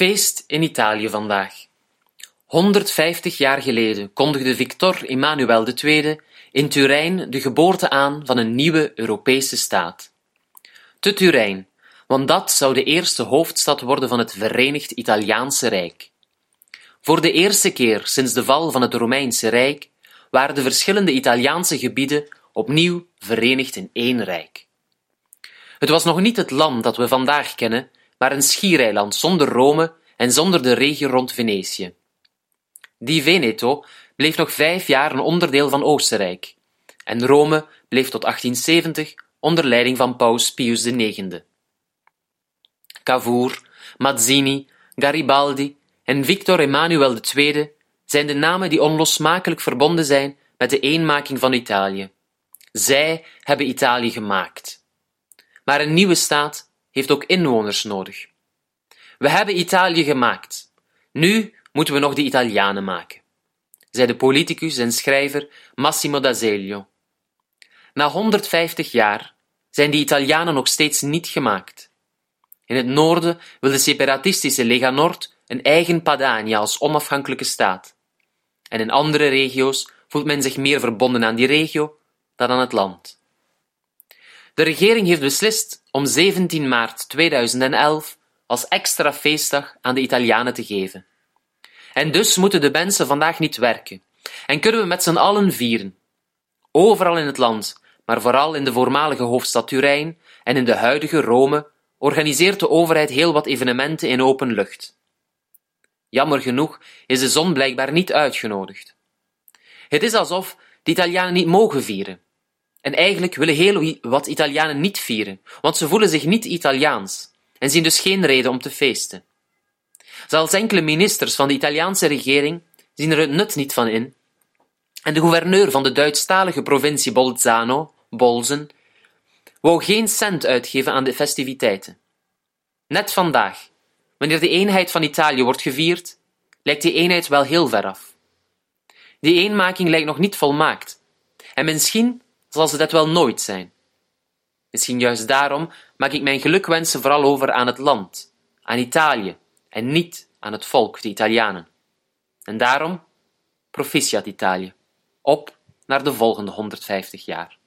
Feest in Italië vandaag. 150 jaar geleden kondigde Victor Emmanuel II in Turijn de geboorte aan van een nieuwe Europese staat. Te Turijn, want dat zou de eerste hoofdstad worden van het Verenigd Italiaanse Rijk. Voor de eerste keer sinds de val van het Romeinse Rijk waren de verschillende Italiaanse gebieden opnieuw verenigd in één rijk. Het was nog niet het land dat we vandaag kennen, maar een schiereiland zonder Rome en zonder de regio rond Venetië. Die Veneto bleef nog vijf jaar een onderdeel van Oostenrijk, en Rome bleef tot 1870 onder leiding van paus Pius IX. Cavour, Mazzini, Garibaldi en Victor Emmanuel II zijn de namen die onlosmakelijk verbonden zijn met de eenmaking van Italië. Zij hebben Italië gemaakt. Maar een nieuwe staat heeft ook inwoners nodig. We hebben Italië gemaakt. Nu moeten we nog de Italianen maken, zei de politicus en schrijver Massimo d'Azeglio. Na 150 jaar zijn die Italianen nog steeds niet gemaakt. In het noorden wil de separatistische Lega Nord een eigen Padania als onafhankelijke staat. En in andere regio's voelt men zich meer verbonden aan die regio dan aan het land. De regering heeft beslist om 17 maart 2011 als extra feestdag aan de Italianen te geven. En dus moeten de mensen vandaag niet werken en kunnen we met z'n allen vieren. Overal in het land, maar vooral in de voormalige hoofdstad Turijn en in de huidige Rome, organiseert de overheid heel wat evenementen in open lucht. Jammer genoeg is de zon blijkbaar niet uitgenodigd. Het is alsof de Italianen niet mogen vieren. En eigenlijk willen heel wat Italianen niet vieren, want ze voelen zich niet Italiaans en zien dus geen reden om te feesten. Zelfs enkele ministers van de Italiaanse regering zien er het nut niet van in. En de gouverneur van de Duitsstalige provincie Bolzano, Bolzen, wou geen cent uitgeven aan de festiviteiten. Net vandaag, wanneer de eenheid van Italië wordt gevierd, lijkt die eenheid wel heel ver af. Die eenmaking lijkt nog niet volmaakt, en misschien zal ze dat wel nooit zijn. Misschien juist daarom maak ik mijn gelukwensen vooral over aan het land, aan Italië, en niet aan het volk, de Italianen. En daarom, proficiat Italië, op naar de volgende 150 jaar.